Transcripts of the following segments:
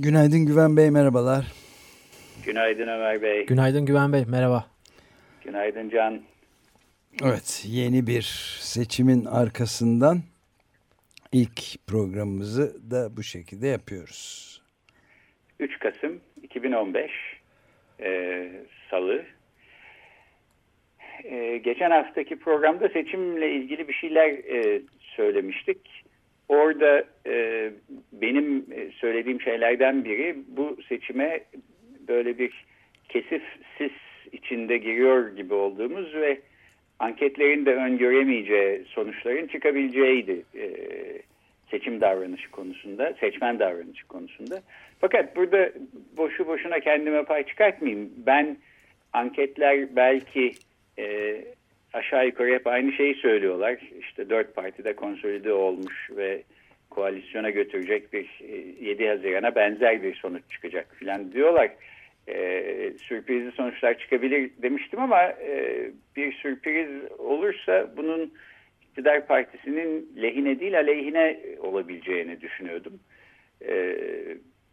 Günaydın Güven Bey, merhabalar. Günaydın Ömer Bey. Günaydın Güven Bey, merhaba. Günaydın Can. Evet, yeni bir seçimin arkasından ilk programımızı da bu şekilde yapıyoruz. 3 Kasım 2015 e, Salı e, geçen haftaki programda seçimle ilgili bir şeyler e, söylemiştik. Orada e, benim e, söylediğim şeylerden biri bu seçime böyle bir kesif sis içinde giriyor gibi olduğumuz ve anketlerin de öngöremeyeceği sonuçların çıkabileceğiydi e, seçim davranışı konusunda, seçmen davranışı konusunda. Fakat burada boşu boşuna kendime pay çıkartmayayım. Ben anketler belki e, aşağı yukarı hep aynı şeyi söylüyorlar. İşte dört partide konsolide olmuş ve koalisyona götürecek bir 7 e, Haziran'a benzer bir sonuç çıkacak filan diyorlar. E, sürprizli sonuçlar çıkabilir demiştim ama e, bir sürpriz olursa bunun iktidar partisinin lehine değil aleyhine olabileceğini düşünüyordum. E,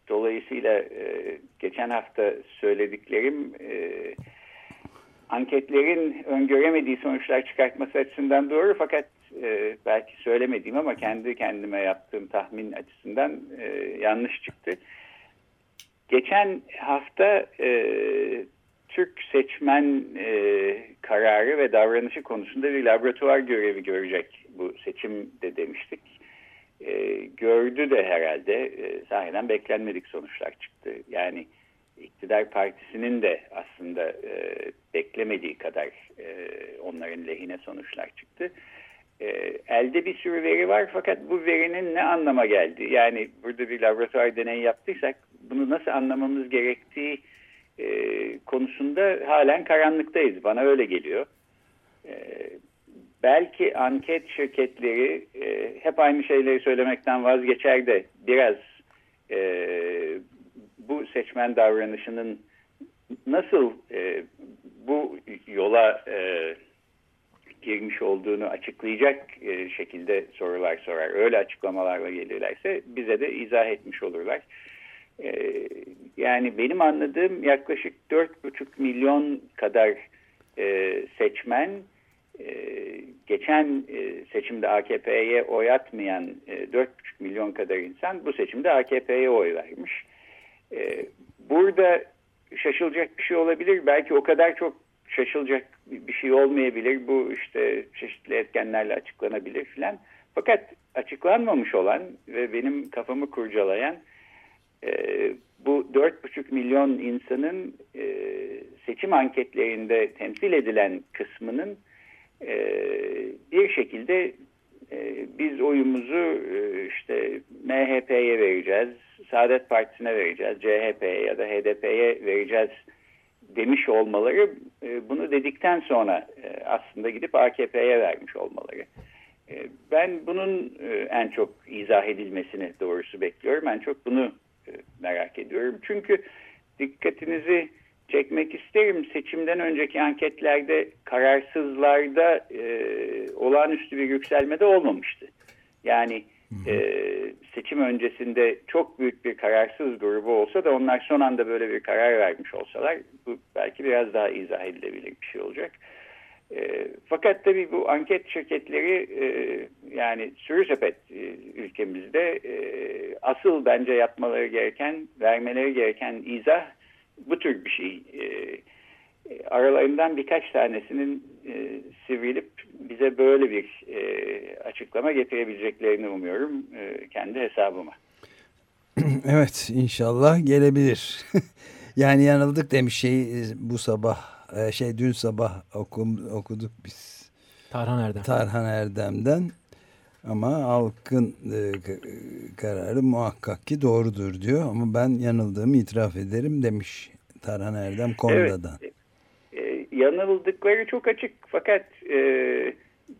dolayısıyla e, geçen hafta söylediklerim e, anketlerin öngöremediği sonuçlar çıkartması açısından doğru fakat e, belki söylemediğim ama kendi kendime yaptığım tahmin açısından e, yanlış çıktı. Geçen hafta e, Türk seçmen e, kararı ve davranışı konusunda bir laboratuvar görevi görecek bu seçim de demiştik. E, gördü de herhalde e, sahiden beklenmedik sonuçlar çıktı. Yani iktidar partisinin de aslında e, beklemediği kadar e, onların lehine sonuçlar çıktı. E, elde bir sürü veri var fakat bu verinin ne anlama geldi? Yani burada bir laboratuvar deneyi yaptıysak bunu nasıl anlamamız gerektiği e, konusunda halen karanlıktayız. Bana öyle geliyor. E, belki anket şirketleri e, hep aynı şeyleri söylemekten vazgeçer de biraz e, bu seçmen davranışının nasıl e, bu yola e, girmiş olduğunu açıklayacak e, şekilde sorular sorar. Öyle açıklamalarla gelirlerse bize de izah etmiş olurlar. E, yani benim anladığım yaklaşık 4,5 milyon kadar e, seçmen e, geçen e, seçimde AKP'ye oy atmayan e, 4,5 milyon kadar insan bu seçimde AKP'ye oy vermiş. E, burada şaşılacak bir şey olabilir. Belki o kadar çok şaşılacak bir şey olmayabilir. Bu işte çeşitli etkenlerle açıklanabilir filan. Fakat açıklanmamış olan ve benim kafamı kurcalayan e, bu 4,5 milyon insanın e, seçim anketlerinde temsil edilen kısmının e, bir şekilde e, biz oyumuzu e, işte MHP'ye vereceğiz, Saadet Partisi'ne vereceğiz, CHP'ye ya da HDP'ye vereceğiz demiş olmaları e, bunu dedikten sonra e, aslında gidip AKP'ye vermiş olmaları. E, ben bunun en çok izah edilmesini doğrusu bekliyorum. En çok bunu merak ediyorum. Çünkü dikkatinizi çekmek isterim. Seçimden önceki anketlerde kararsızlarda olağanüstü bir yükselme de olmamıştı. Yani e, seçim öncesinde çok büyük bir kararsız grubu olsa da onlar son anda böyle bir karar vermiş olsalar bu belki biraz daha izah edilebilir bir şey olacak. E, fakat tabii bu anket şirketleri e, yani sürü sepet e, ülkemizde e, asıl bence yapmaları gereken, vermeleri gereken izah bu tür bir şey. E, aralarından birkaç tanesinin e, sivrilip bize böyle bir e, açıklama getirebileceklerini umuyorum e, kendi hesabıma. evet inşallah gelebilir. yani yanıldık demiş şey bu sabah e, şey dün sabah okum, okuduk biz. Tarhan Erdem. Tarhan Erdem'den ama halkın e, kararı muhakkak ki doğrudur diyor ama ben yanıldığımı itiraf ederim demiş Tarhan Erdem Konda'dan. Evet, e, yanıldıkları çok açık fakat e,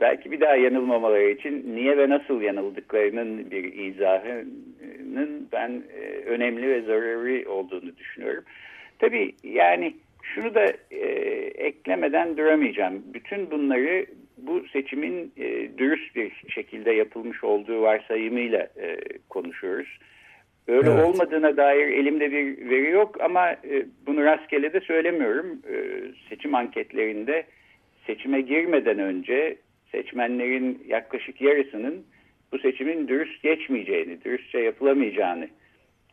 belki bir daha yanılmamaları için niye ve nasıl yanıldıklarının bir izahının ben e, önemli ve zaruri olduğunu düşünüyorum. Tabii yani şunu da e, eklemeden duramayacağım. Bütün bunları bu seçimin e, dürüst bir şekilde yapılmış olduğu varsayımıyla e, konuşuyoruz. Öyle evet. olmadığına dair elimde bir veri yok ama e, bunu rastgele de söylemiyorum. E, seçim anketlerinde seçime girmeden önce seçmenlerin yaklaşık yarısının bu seçimin dürüst geçmeyeceğini, dürüstçe yapılamayacağını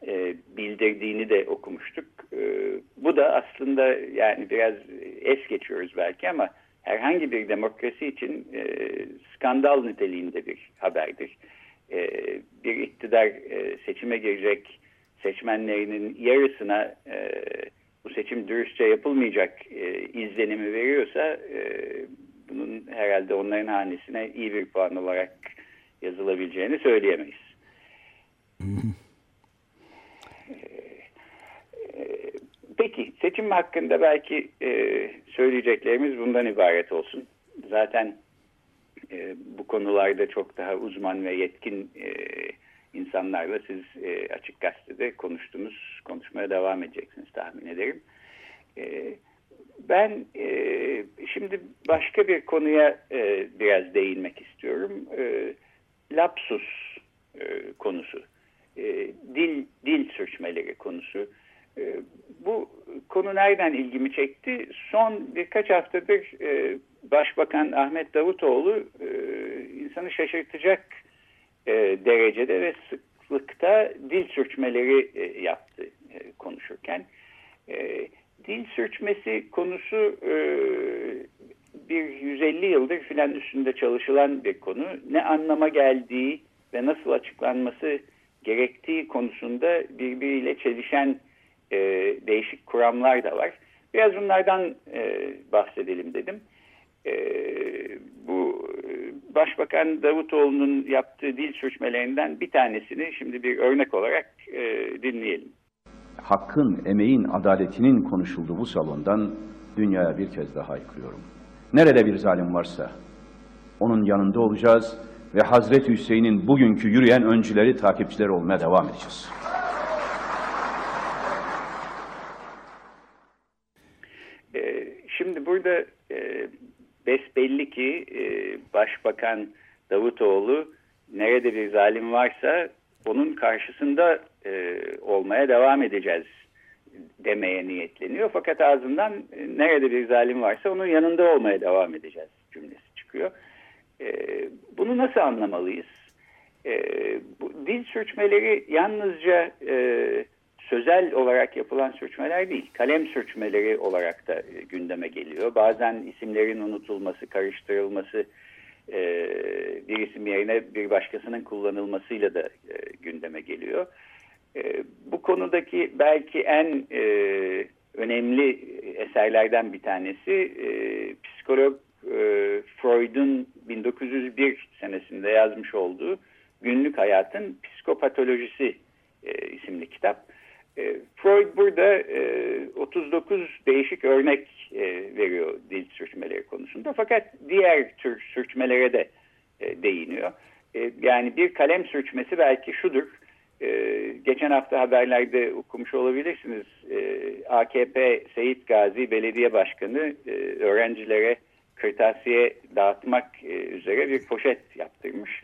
e, bildirdiğini de okumuştuk. E, bu da aslında yani biraz es geçiyoruz belki ama herhangi bir demokrasi için e, skandal niteliğinde bir haberdir. E, bir iktidar e, seçime girecek seçmenlerinin yarısına e, bu seçim dürüstçe yapılmayacak izlenimi veriyorsa bunun herhalde onların hanesine iyi bir puan olarak yazılabileceğini söyleyemeyiz. Peki seçim hakkında belki söyleyeceklerimiz bundan ibaret olsun. Zaten e, bu konularda çok daha uzman ve yetkin e, insanlarla siz e, Açık Gazete'de konuştunuz, konuşmaya devam edeceksiniz tahmin ederim. E, ben e, şimdi başka bir konuya e, biraz değinmek istiyorum. E, lapsus e, konusu, e, dil dil sürçmeleri konusu. E, bu konu nereden ilgimi çekti? Son birkaç haftadır e, Başbakan Ahmet Davutoğlu e, insanı şaşırtacak e, derecede ve sıklıkta dil sürçmeleri e, yaptı konuşurken. Dil sürçmesi konusu bir 150 yıldır filan üstünde çalışılan bir konu. Ne anlama geldiği ve nasıl açıklanması gerektiği konusunda birbiriyle çelişen değişik kuramlar da var. Biraz bunlardan bahsedelim dedim. E, bu Başbakan Davutoğlu'nun yaptığı dil sürçmelerinden bir tanesini şimdi bir örnek olarak e, dinleyelim. Hakkın, emeğin, adaletinin konuşulduğu bu salondan dünyaya bir kez daha yıkıyorum. Nerede bir zalim varsa onun yanında olacağız ve Hazreti Hüseyin'in bugünkü yürüyen öncüleri, takipçileri olmaya devam edeceğiz. Şimdi burada e, besbelli ki e, Başbakan Davutoğlu nerede bir zalim varsa onun karşısında e, olmaya devam edeceğiz demeye niyetleniyor. Fakat ağzından e, nerede bir zalim varsa onun yanında olmaya devam edeceğiz cümlesi çıkıyor. E, bunu nasıl anlamalıyız? E, bu dil sürçmeleri yalnızca e, sözel olarak yapılan sürçmeler değil, kalem sürçmeleri olarak da e, gündeme geliyor. Bazen isimlerin unutulması, karıştırılması, e, bir isim yerine bir başkasının kullanılmasıyla da e, gündeme geliyor. bu konudaki belki en önemli eserlerden bir tanesi psikolog Freud'un 1901 senesinde yazmış olduğu Günlük Hayatın Psikopatolojisi isimli kitap. E, Freud burada e, 39 değişik örnek e, veriyor dil sürçmeleri konusunda. Fakat diğer tür sürçmelere de e, değiniyor. E, yani bir kalem sürçmesi belki şudur. E, geçen hafta haberlerde okumuş olabilirsiniz. E, AKP Seyit Gazi Belediye Başkanı e, öğrencilere kırtasiye dağıtmak e, üzere bir poşet yaptırmış.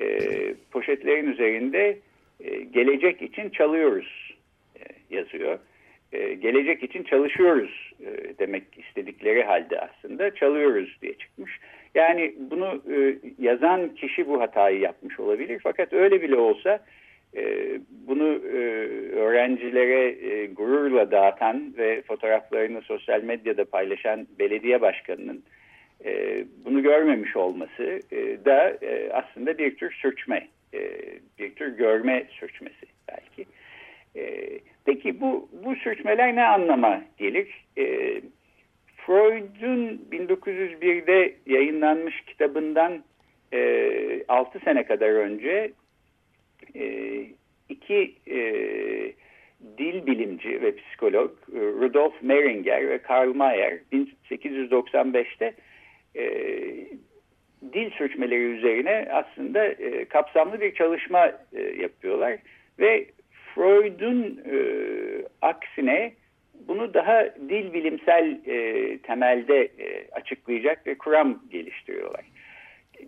e, poşetlerin üzerinde e, gelecek için çalıyoruz yazıyor. E, gelecek için çalışıyoruz e, demek istedikleri halde aslında çalıyoruz diye çıkmış. Yani bunu e, yazan kişi bu hatayı yapmış olabilir. Fakat öyle bile olsa e, bunu e, öğrencilere e, gururla dağıtan ve fotoğraflarını sosyal medyada paylaşan belediye başkanının e, bunu görmemiş olması e, da e, aslında bir tür sürçme, e, bir tür görme sürçmesi peki bu, bu sürçmeler ne anlama gelir? E, Freud'un 1901'de yayınlanmış kitabından e, 6 sene kadar önce e, iki e, dil bilimci ve psikolog e, Rudolf Meringer ve Karl Mayer 1895'te e, dil sürçmeleri üzerine aslında e, kapsamlı bir çalışma e, yapıyorlar ve Freud'un e, aksine bunu daha dil bilimsel e, temelde e, açıklayacak bir kuram geliştiriyorlar.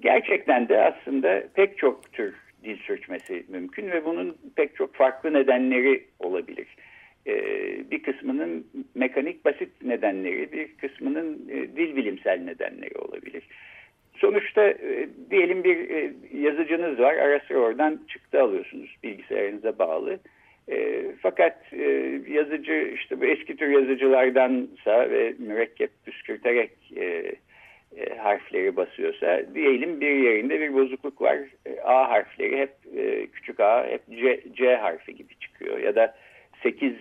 Gerçekten de aslında pek çok tür dil sürçmesi mümkün ve bunun pek çok farklı nedenleri olabilir. E, bir kısmının mekanik basit nedenleri, bir kısmının e, dil bilimsel nedenleri olabilir. Sonuçta e, diyelim bir e, yazıcınız var, ara sıra oradan çıktı alıyorsunuz bilgisayarınıza bağlı. E, fakat e, yazıcı işte bu eski tür yazıcılardansa ve mürekkep püskürterek e, e, harfleri basıyorsa diyelim bir yerinde bir bozukluk var. E, a harfleri hep e, küçük a hep C, C harfi gibi çıkıyor ya da 8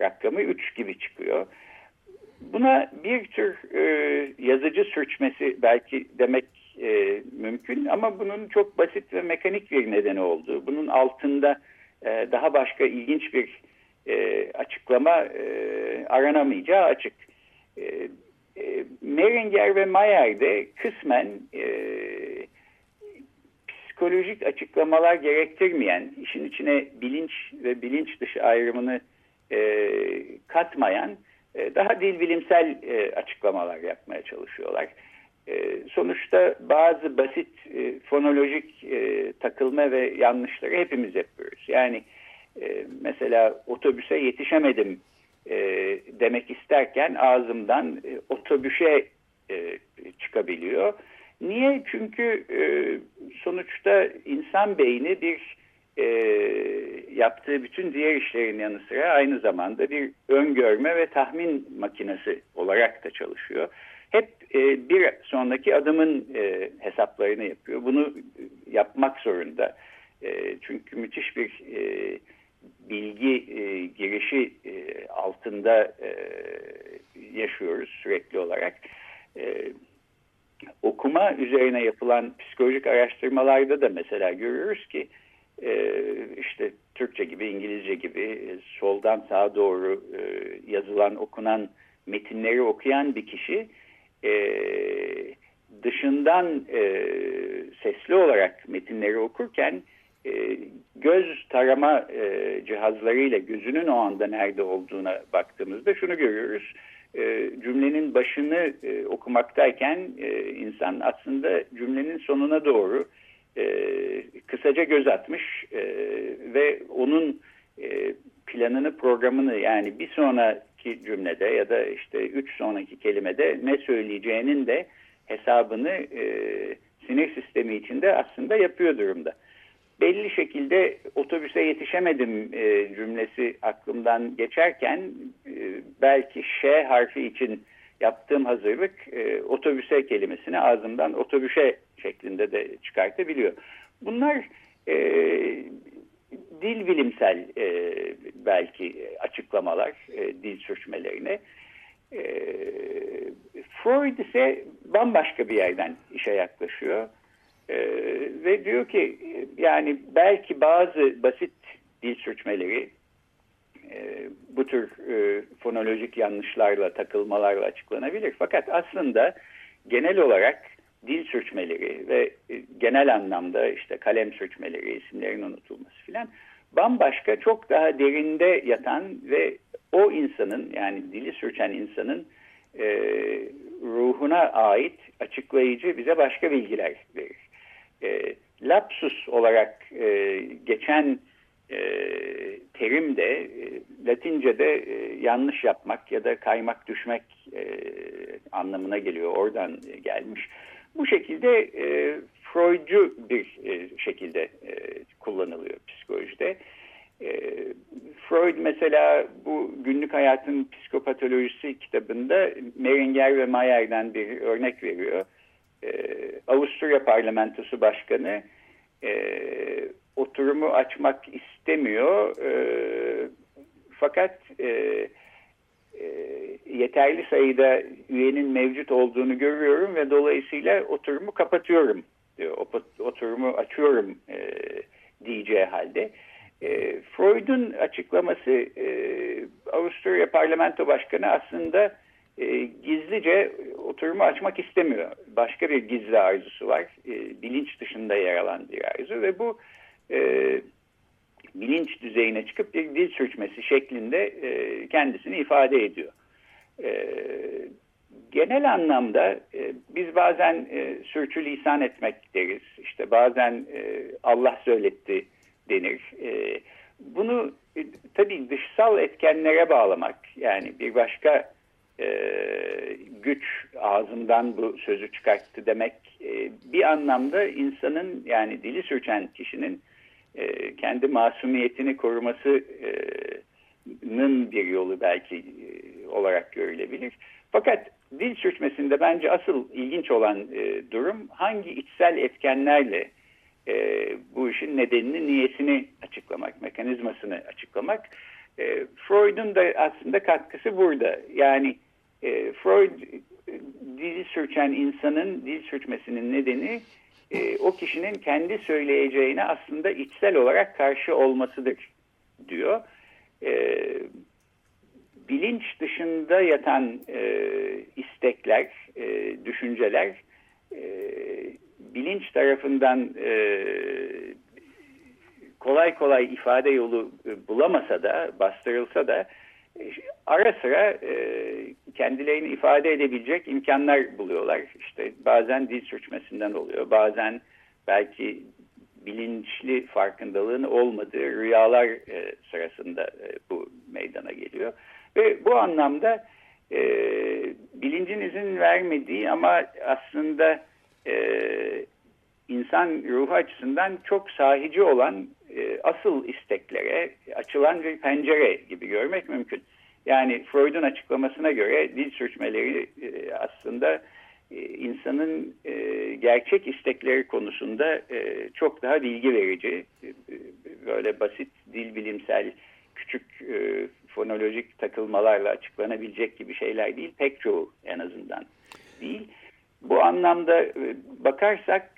rakamı 3 gibi çıkıyor. Buna bir tür e, yazıcı sürçmesi belki demek e, mümkün ama bunun çok basit ve mekanik bir nedeni olduğu, bunun altında e, daha başka ilginç bir e, açıklama e, aranamayacağı açık. E, e, Meringer ve Mayer de kısmen e, psikolojik açıklamalar gerektirmeyen, işin içine bilinç ve bilinç dışı ayrımını e, katmayan e, daha dil bilimsel e, açıklamalar yapmaya çalışıyorlar. E, sonuçta bazı basit e, fonolojik e, takılma ve yanlışları hepimiz yapıyoruz. Yani e, mesela otobüse yetişemedim e, demek isterken ağzımdan e, otobüse e, çıkabiliyor. Niye? Çünkü e, sonuçta insan beyni bir e, yaptığı bütün diğer işlerin yanı sıra aynı zamanda bir öngörme ve tahmin makinesi olarak da çalışıyor. Hep e, bir sonraki adımın e, hesaplarını yapıyor. Bunu yapmak zorunda. E, çünkü müthiş bir e, bilgi e, girişi e, altında e, yaşıyoruz sürekli olarak. E, okuma üzerine yapılan psikolojik araştırmalarda da mesela görüyoruz ki e, işte Türkçe gibi İngilizce gibi e, soldan sağa doğru e, yazılan okunan metinleri okuyan bir kişi e, dışından e, sesli olarak metinleri okurken e, göz tarama e, cihazlarıyla gözünün o anda nerede olduğuna baktığımızda şunu görüyoruz. E, cümlenin başını e, okumaktayken e, insan aslında cümlenin sonuna doğru e, kısaca göz atmış e, ve onun e, planını programını yani bir sonraki cümlede ya da işte üç sonraki kelimede ne söyleyeceğinin de hesabını e, sinir sistemi içinde aslında yapıyor durumda belli şekilde otobüse yetişemedim e, cümlesi aklımdan geçerken e, belki Ş harfi için yaptığım hazırlık e, otobüse kelimesini ağzımdan otobüse şeklinde de çıkartabiliyor. Bunlar e, dil bilimsel e, belki açıklamalar e, dil sürçmelerine. E, Freud ise bambaşka bir yerden işe yaklaşıyor. Ee, ve diyor ki yani belki bazı basit dil sürçmeleri e, bu tür e, fonolojik yanlışlarla, takılmalarla açıklanabilir. Fakat aslında genel olarak dil sürçmeleri ve e, genel anlamda işte kalem sürçmeleri, isimlerin unutulması filan bambaşka çok daha derinde yatan ve o insanın yani dili sürçen insanın e, ruhuna ait açıklayıcı bize başka bilgiler verir. E, lapsus olarak e, geçen e, terim de e, Latince'de e, yanlış yapmak ya da kaymak düşmek e, anlamına geliyor. Oradan gelmiş. Bu şekilde e, Freudcu bir e, şekilde e, kullanılıyor psikolojide. E, Freud mesela bu günlük hayatın psikopatolojisi kitabında Meringer ve Mayer'den bir örnek veriyor. E, Avusturya Parlamentosu Başkanı e, oturumu açmak istemiyor. E, fakat e, yeterli sayıda üyenin mevcut olduğunu görüyorum ve dolayısıyla oturumu kapatıyorum diyor. Oturumu açıyorum e, diyeceği halde. E, Freud'un açıklaması e, Avusturya Parlamento Başkanı aslında e, gizlice oturumu açmak istemiyor. Başka bir gizli arzusu var. E, bilinç dışında yer alan bir arzu ve bu e, bilinç düzeyine çıkıp bir dil sürçmesi şeklinde e, kendisini ifade ediyor. E, genel anlamda e, biz bazen e, sürçülisan etmek deriz. İşte bazen e, Allah söyletti denir. E, bunu e, tabii dışsal etkenlere bağlamak yani bir başka e, güç ağzından bu sözü çıkarttı demek e, bir anlamda insanın yani dili sürçen kişinin e, kendi masumiyetini korumasının bir yolu belki e, olarak görülebilir. Fakat dil sürçmesinde bence asıl ilginç olan e, durum hangi içsel etkenlerle e, bu işin nedenini, niyesini açıklamak, mekanizmasını açıklamak. E, Freud'un da aslında katkısı burada. Yani e, Freud dil sürçen insanın dil sürçmesinin nedeni e, o kişinin kendi söyleyeceğine aslında içsel olarak karşı olmasıdır diyor. E, bilinç dışında yatan e, istekler, e, düşünceler e, bilinç tarafından e, kolay kolay ifade yolu e, bulamasa da, bastırılsa da ara sıra e, kendilerini ifade edebilecek imkanlar buluyorlar. İşte bazen dil sürçmesinden oluyor, bazen belki bilinçli farkındalığın olmadığı rüyalar e, sırasında e, bu meydana geliyor. Ve bu anlamda e, bilincin izin vermediği ama aslında e, insan ruhu açısından çok sahici olan e, asıl isteklere açılan bir pencere gibi görmek mümkün. Yani Freud'un açıklamasına göre dil sürçmeleri e, aslında e, insanın gerçek istekleri konusunda çok daha bilgi verici, böyle basit dil bilimsel küçük fonolojik takılmalarla açıklanabilecek gibi şeyler değil, pek çoğu en azından değil. Bu anlamda bakarsak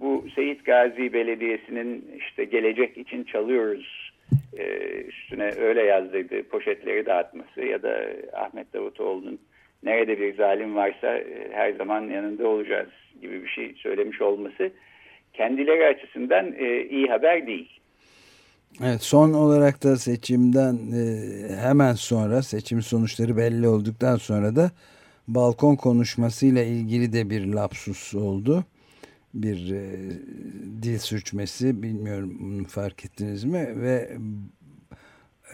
bu Seyit Gazi Belediyesi'nin işte gelecek için çalıyoruz e, üstüne öyle yazdırdığı poşetleri dağıtması ya da Ahmet Davutoğlu'nun nerede bir zalim varsa e, her zaman yanında olacağız gibi bir şey söylemiş olması kendileri açısından e, iyi haber değil. Evet, son olarak da seçimden e, hemen sonra seçim sonuçları belli olduktan sonra da balkon konuşmasıyla ilgili de bir lapsus oldu. Bir e, dil sürçmesi bilmiyorum fark ettiniz mi ve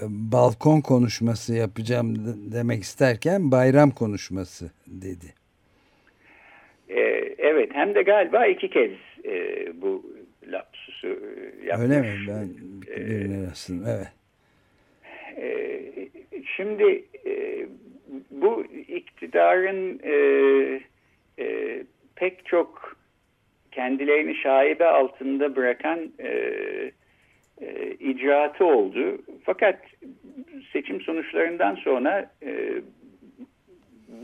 e, balkon konuşması yapacağım demek isterken bayram konuşması dedi. E, evet hem de galiba iki kez e, bu lapsusu e, yapmış. Öyle mi? Ben birine rastladım. Evet. E, şimdi e, bu iktidarın e, e, pek çok kendilerini şaibe altında bırakan e, e, icraatı oldu. Fakat seçim sonuçlarından sonra e,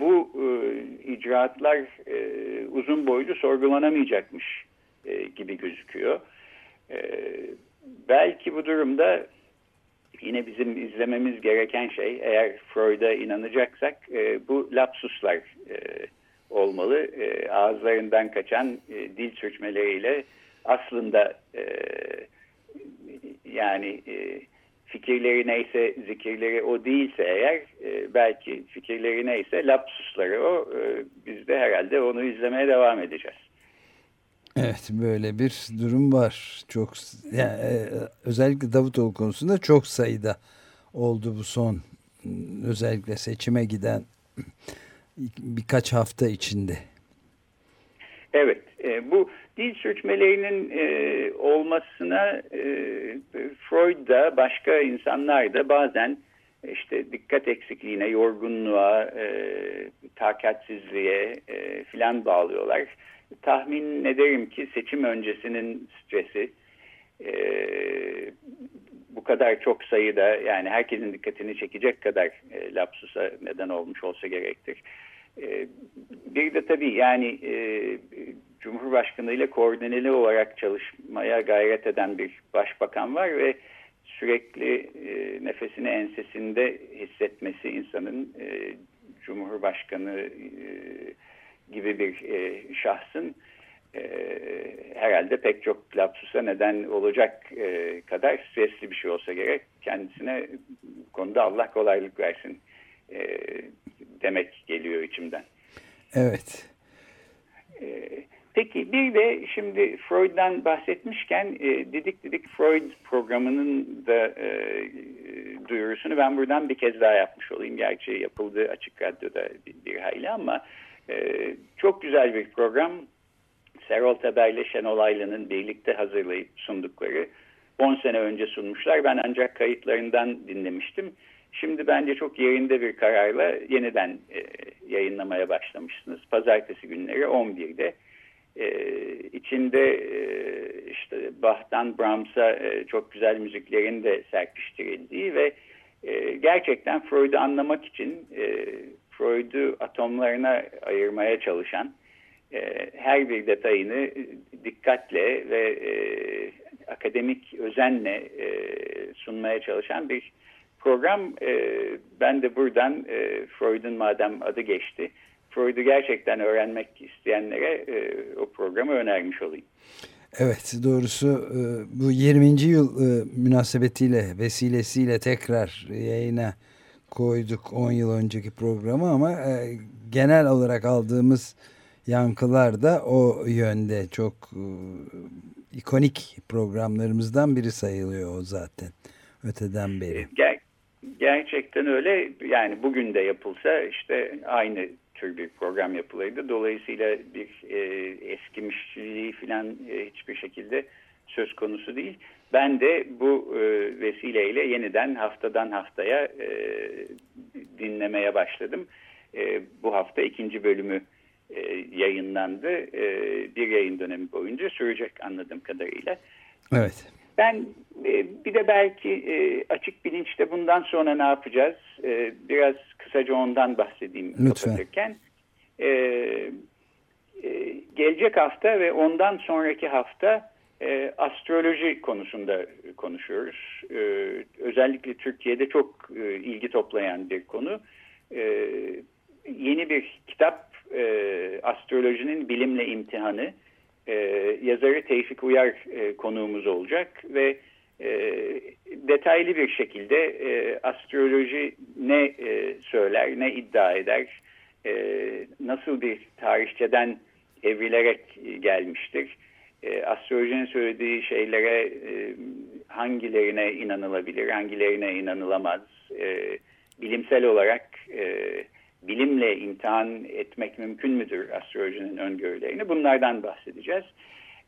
bu e, icraatlar e, uzun boylu sorgulanamayacakmış e, gibi gözüküyor. E, belki bu durumda yine bizim izlememiz gereken şey eğer Freud'a inanacaksak e, bu lapsuslar e, olmalı. E, ağızlarından kaçan e, dil sürçmeleriyle aslında e, yani e, fikirleri neyse zikirleri o değilse eğer e, belki fikirleri neyse lapsusları o e, biz de herhalde onu izlemeye devam edeceğiz. Evet böyle bir durum var. Çok yani, e, özellikle Davutoğlu konusunda çok sayıda oldu bu son özellikle seçime giden birkaç hafta içinde. Evet e, bu dil sürçmelerinin e, olmasına e, Freud da başka insanlar da bazen işte dikkat eksikliğine, yorgunluğa, e, takatsizliğe e, filan bağlıyorlar. Tahmin ederim ki seçim öncesinin stresi e, bu kadar çok sayıda yani herkesin dikkatini çekecek kadar e, lapsusa neden olmuş olsa gerektir. E, bir de tabii yani e, Cumhurbaşkanı ile koordineli olarak çalışmaya gayret eden bir başbakan var ve sürekli e, nefesini ensesinde hissetmesi insanın e, Cumhurbaşkanı e, gibi bir e, şahsın e, herhalde pek çok lapsusa neden olacak e, kadar stresli bir şey olsa gerek. Kendisine konuda Allah kolaylık versin e, demek geliyor içimden. Evet. E, Peki bir de şimdi Freud'dan bahsetmişken e, Didik Didik Freud programının da e, duyurusunu ben buradan bir kez daha yapmış olayım. Gerçi yapıldı açık radyoda bir, bir hayli ama e, çok güzel bir program. Serol Teber ile Şenol Aylı'nın birlikte hazırlayıp sundukları 10 sene önce sunmuşlar. Ben ancak kayıtlarından dinlemiştim. Şimdi bence çok yerinde bir kararla yeniden e, yayınlamaya başlamışsınız. Pazartesi günleri 11'de e, içinde e, işte Bach'tan Brahms'a e, çok güzel müziklerin de serpiştirildiği ve e, gerçekten Freud'u anlamak için e, Freud'u atomlarına ayırmaya çalışan her bir detayını dikkatle ve e, akademik özenle e, sunmaya çalışan bir program. E, ben de buradan e, Freud'un madem adı geçti Freud'u gerçekten öğrenmek isteyenlere e, o programı önermiş olayım. Evet doğrusu e, bu 20. yıl e, münasebetiyle vesilesiyle tekrar yayına koyduk 10 yıl önceki programı ama e, genel olarak aldığımız yankılar da o yönde çok ikonik programlarımızdan biri sayılıyor o zaten öteden beri. Ger gerçekten öyle yani bugün de yapılsa işte aynı tür bir program yapılıydı. Dolayısıyla bir e, eskimişliği falan e, hiçbir şekilde söz konusu değil. Ben de bu e, vesileyle yeniden haftadan haftaya e, dinlemeye başladım. E, bu hafta ikinci bölümü e, yayınlandı. E, bir yayın dönemi boyunca sürecek anladığım kadarıyla. Evet. Ben e, bir de belki e, açık bilinçte bundan sonra ne yapacağız? E, biraz kısaca ondan bahsedeyim. Lütfen. E, e, gelecek hafta ve ondan sonraki hafta e, astroloji konusunda konuşuyoruz. E, özellikle Türkiye'de çok e, ilgi toplayan bir konu. E, yeni bir kitap e, Astrolojinin Bilimle İmtihanı e, yazarı Tevfik Uyar e, konuğumuz olacak ve e, detaylı bir şekilde e, astroloji ne e, söyler, ne iddia eder, e, nasıl bir tarihçeden evrilerek gelmiştir, e, astrolojinin söylediği şeylere e, hangilerine inanılabilir, hangilerine inanılamaz, e, bilimsel olarak e, bilimle imtihan etmek mümkün müdür astrolojinin öngörülerini? Bunlardan bahsedeceğiz.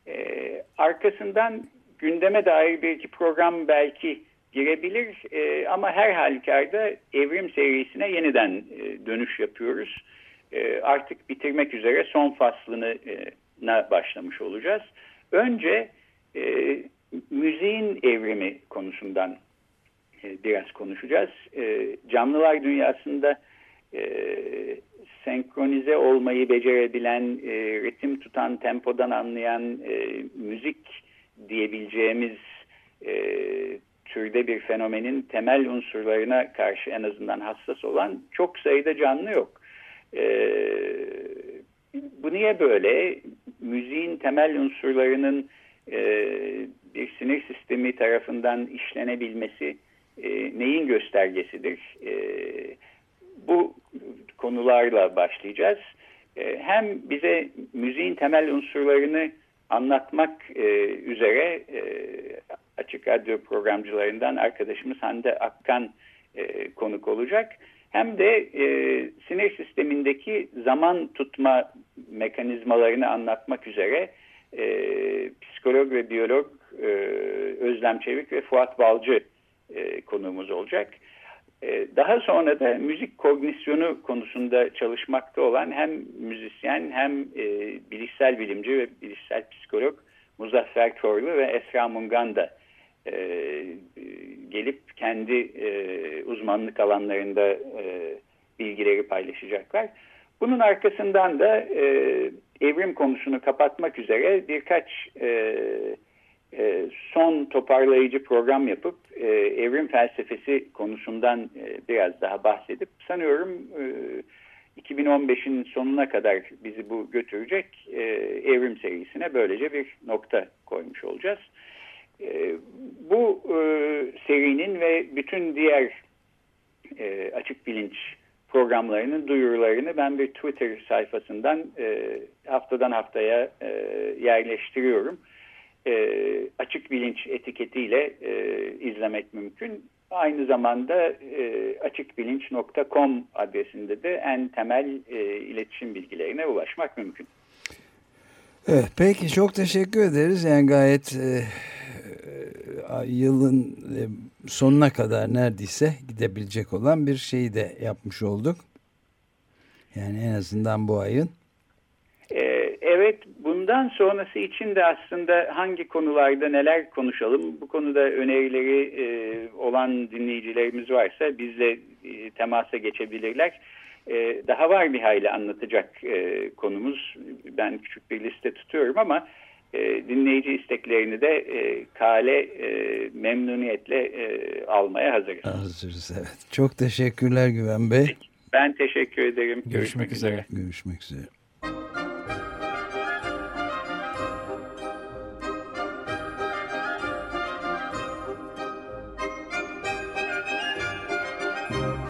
Ee, arkasından gündeme dair bir iki program belki girebilir e, ama her halükarda evrim serisine yeniden e, dönüş yapıyoruz. E, artık bitirmek üzere son faslını e, başlamış olacağız. Önce e, müziğin evrimi konusundan e, biraz konuşacağız. E, canlılar dünyasında e, senkronize olmayı becerebilen, e, ritim tutan, tempodan anlayan e, müzik diyebileceğimiz e, türde bir fenomenin temel unsurlarına karşı en azından hassas olan çok sayıda canlı yok. E, bu niye böyle? Müziğin temel unsurlarının e, bir sinir sistemi tarafından işlenebilmesi e, neyin göstergesidir? E, bu konularla başlayacağız. Ee, hem bize müziğin temel unsurlarını anlatmak e, üzere e, açık radyo programcılarından arkadaşımız Hande Akkan e, konuk olacak. Hem de e, sinir sistemindeki zaman tutma mekanizmalarını anlatmak üzere e, psikolog ve biyolog e, Özlem Çevik ve Fuat Balcı e, konuğumuz olacak. E, daha sonra da müzik kognisyonu konusunda çalışmakta olan hem müzisyen hem e, bilişsel bilimci ve bilişsel psikolog Muzaffer Çorlu ve Esra Mungan da e, gelip kendi e, uzmanlık alanlarında bilgileri paylaşacaklar. Bunun arkasından da evrim konusunu kapatmak üzere birkaç e, son toparlayıcı program yapıp e, evrim felsefesi konusundan e, biraz daha bahsedip sanıyorum e, 2015'in sonuna kadar bizi bu götürecek evrim serisine böylece bir nokta koymuş olacağız. Bu serinin ve bütün diğer açık bilinç programlarının duyurularını ben bir Twitter sayfasından haftadan haftaya yerleştiriyorum. E, açık bilinç etiketiyle e, izlemek mümkün. Aynı zamanda e, açıkbilinç.com adresinde de en temel e, iletişim bilgilerine ulaşmak mümkün. Evet, peki çok teşekkür ederiz. Yani gayet e, yılın e, sonuna kadar neredeyse gidebilecek olan bir şeyi de yapmış olduk. Yani en azından bu ayın. Bundan sonrası için de aslında hangi konularda neler konuşalım, bu konuda önerileri e, olan dinleyicilerimiz varsa bizle e, temasa geçebilirler. E, daha var bir hayli anlatacak e, konumuz. Ben küçük bir liste tutuyorum ama e, dinleyici isteklerini de e, kale e, memnuniyetle e, almaya hazırız. Hazırız evet. Çok teşekkürler Güven Bey. Ben teşekkür ederim. Görüşmek, Görüşmek üzere. üzere. Görüşmek üzere.